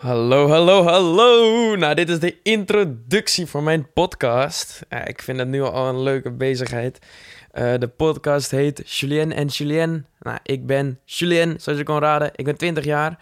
Hallo, hallo, hallo. Nou, dit is de introductie voor mijn podcast. Ik vind het nu al een leuke bezigheid. Uh, de podcast heet Julien en Julien. Nou, ik ben Julien, zoals je kon raden. Ik ben 20 jaar.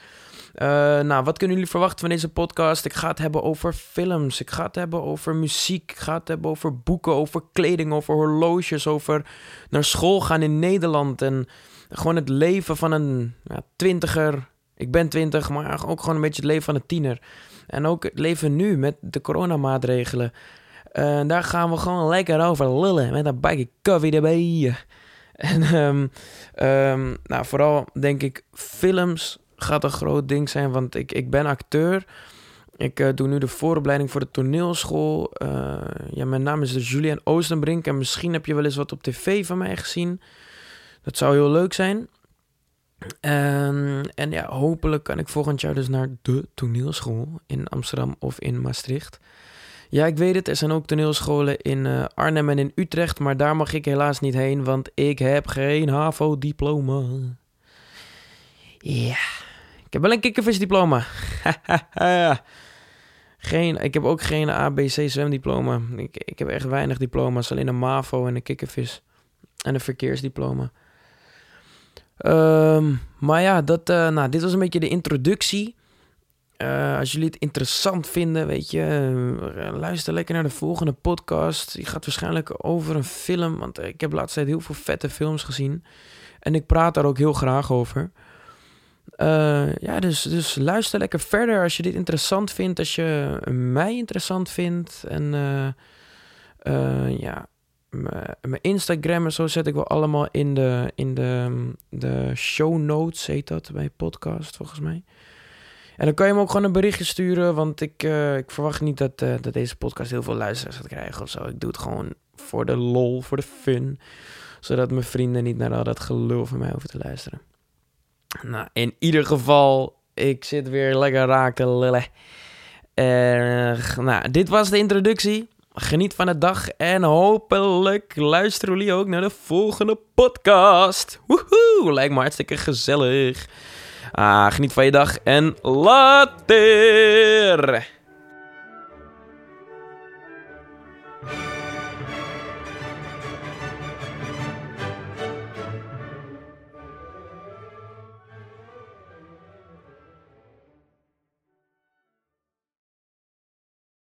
Uh, nou, wat kunnen jullie verwachten van deze podcast? Ik ga het hebben over films. Ik ga het hebben over muziek. Ik ga het hebben over boeken, over kleding, over horloges, over naar school gaan in Nederland. En gewoon het leven van een ja, twintiger ik ben twintig, maar ook gewoon een beetje het leven van een tiener. En ook het leven nu met de coronamaatregelen. Uh, daar gaan we gewoon lekker over lullen met een bakje koffie erbij. En um, um, nou, vooral denk ik, films gaat een groot ding zijn, want ik, ik ben acteur. Ik uh, doe nu de vooropleiding voor de toneelschool. Uh, ja, mijn naam is dus Julian Oostenbrink en misschien heb je wel eens wat op tv van mij gezien. Dat zou heel leuk zijn. Um, en ja, hopelijk kan ik volgend jaar dus naar de toneelschool in Amsterdam of in Maastricht. Ja, ik weet het, er zijn ook toneelscholen in uh, Arnhem en in Utrecht, maar daar mag ik helaas niet heen, want ik heb geen HAVO-diploma. Ja, ik heb wel een kikkervisdiploma. geen, ik heb ook geen ABC zwemdiploma. Ik, ik heb echt weinig diploma's, alleen een MAVO en een kikkervis en een verkeersdiploma. Um, maar ja, dat, uh, nou, dit was een beetje de introductie. Uh, als jullie het interessant vinden, weet je, uh, luister lekker naar de volgende podcast. Die gaat waarschijnlijk over een film, want ik heb laatst tijd heel veel vette films gezien. En ik praat daar ook heel graag over. ja, dus, dus luister lekker verder als je dit interessant vindt, als je mij interessant vindt. En ja, mijn Instagram en zo zet ik wel allemaal in de, in de, de show notes, heet dat bij podcast volgens mij. En dan kan je me ook gewoon een berichtje sturen, want ik, uh, ik verwacht niet dat, uh, dat deze podcast heel veel luisteraars gaat krijgen of zo. Ik doe het gewoon voor de lol, voor de fun, zodat mijn vrienden niet naar al dat gelul van mij hoeven te luisteren. Nou, in ieder geval, ik zit weer lekker raak te lullen. Uh, nou, dit was de introductie. Geniet van de dag en hopelijk luisteren jullie ook naar de volgende podcast. Woehoe, lijkt me hartstikke gezellig. Ah, geniet van je dag en later!